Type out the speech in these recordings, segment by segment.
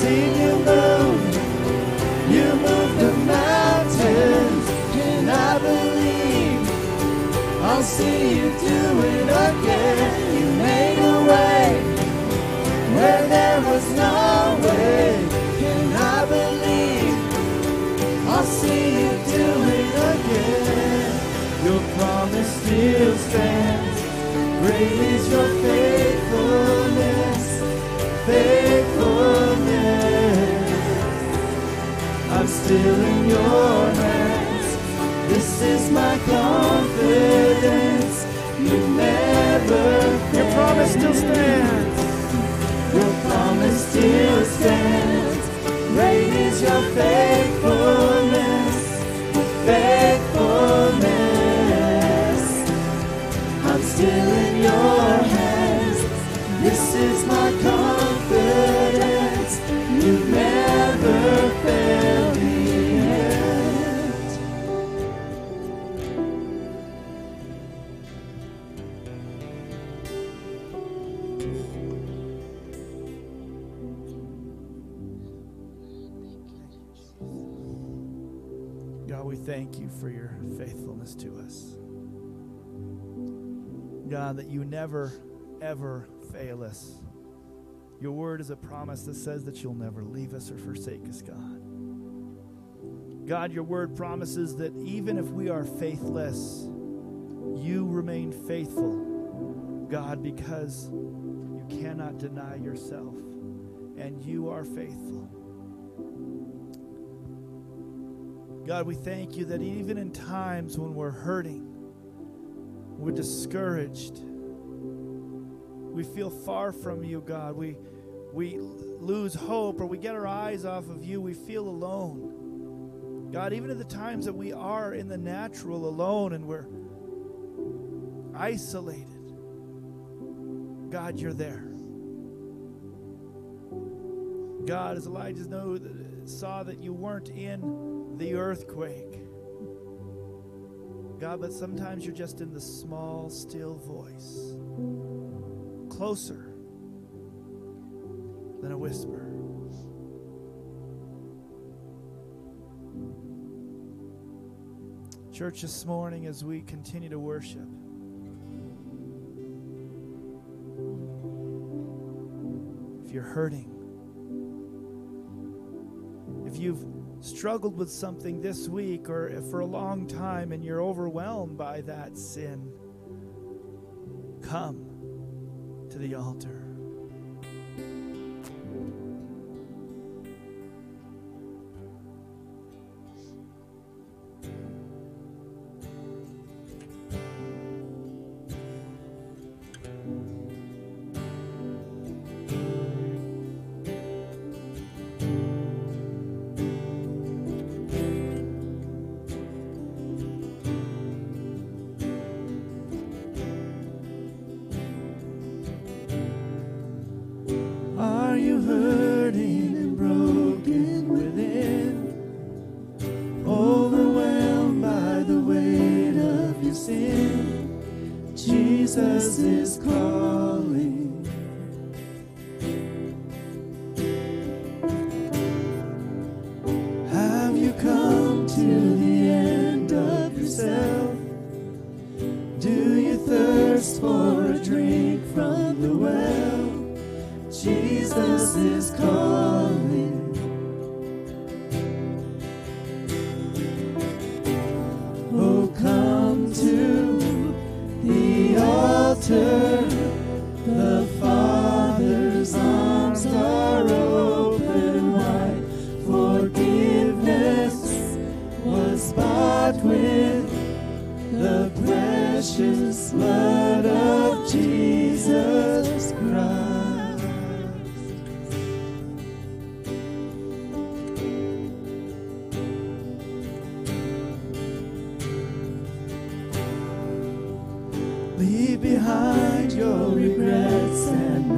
see you move, you move the mountains, can I believe? I'll see you do it again. You made a way where there was no way, and I believe I'll see you do it again. Your promise still stands. Great is your faithfulness, faithfulness. I'm still in your hands. This is my confidence. You never Your promise still stands. Your promise still stands. Great is your faithfulness, faithfulness. I'm still in your God, we thank you for your faithfulness to us. God, that you never, ever fail us. Your word is a promise that says that you'll never leave us or forsake us, God. God, your word promises that even if we are faithless, you remain faithful, God, because cannot deny yourself and you are faithful. God, we thank you that even in times when we're hurting, we're discouraged, we feel far from you, God, we, we lose hope or we get our eyes off of you, we feel alone. God, even at the times that we are in the natural alone and we're isolated, God, you're there. God, as Elijah saw that you weren't in the earthquake. God, but sometimes you're just in the small, still voice, closer than a whisper. Church, this morning as we continue to worship, if you're hurting, if you've struggled with something this week or for a long time and you're overwhelmed by that sin, come to the altar. Calling. Have you come to the end of yourself? Do you thirst for a drink from the well? Jesus is calling. Precious blood of Jesus Christ.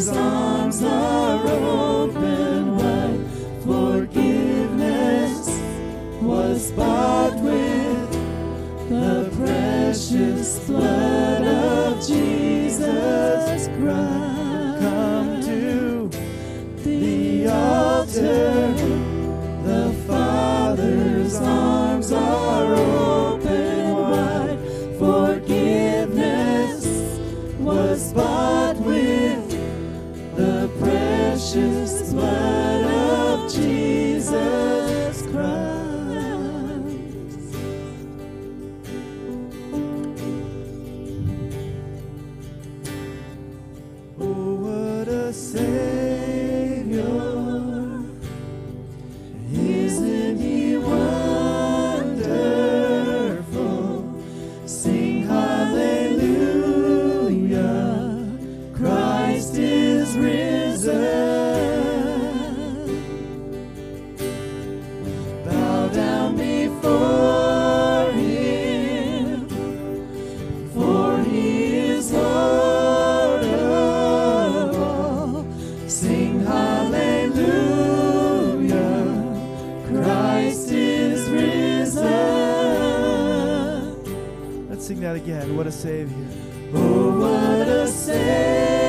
His arms are open wide. Forgiveness was bought with the precious blood of Jesus Christ. Come to the altar. Christ is risen. Let's sing that again. What a Savior. Oh, what a Savior.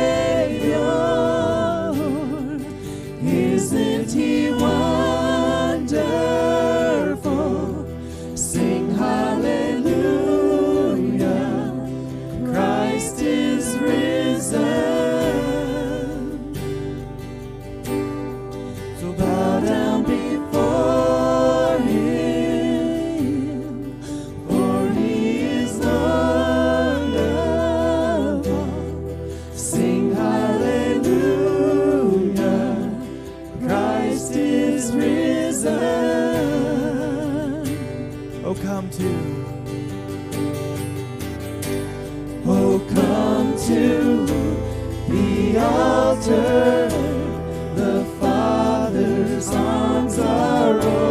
Oh, to the altar.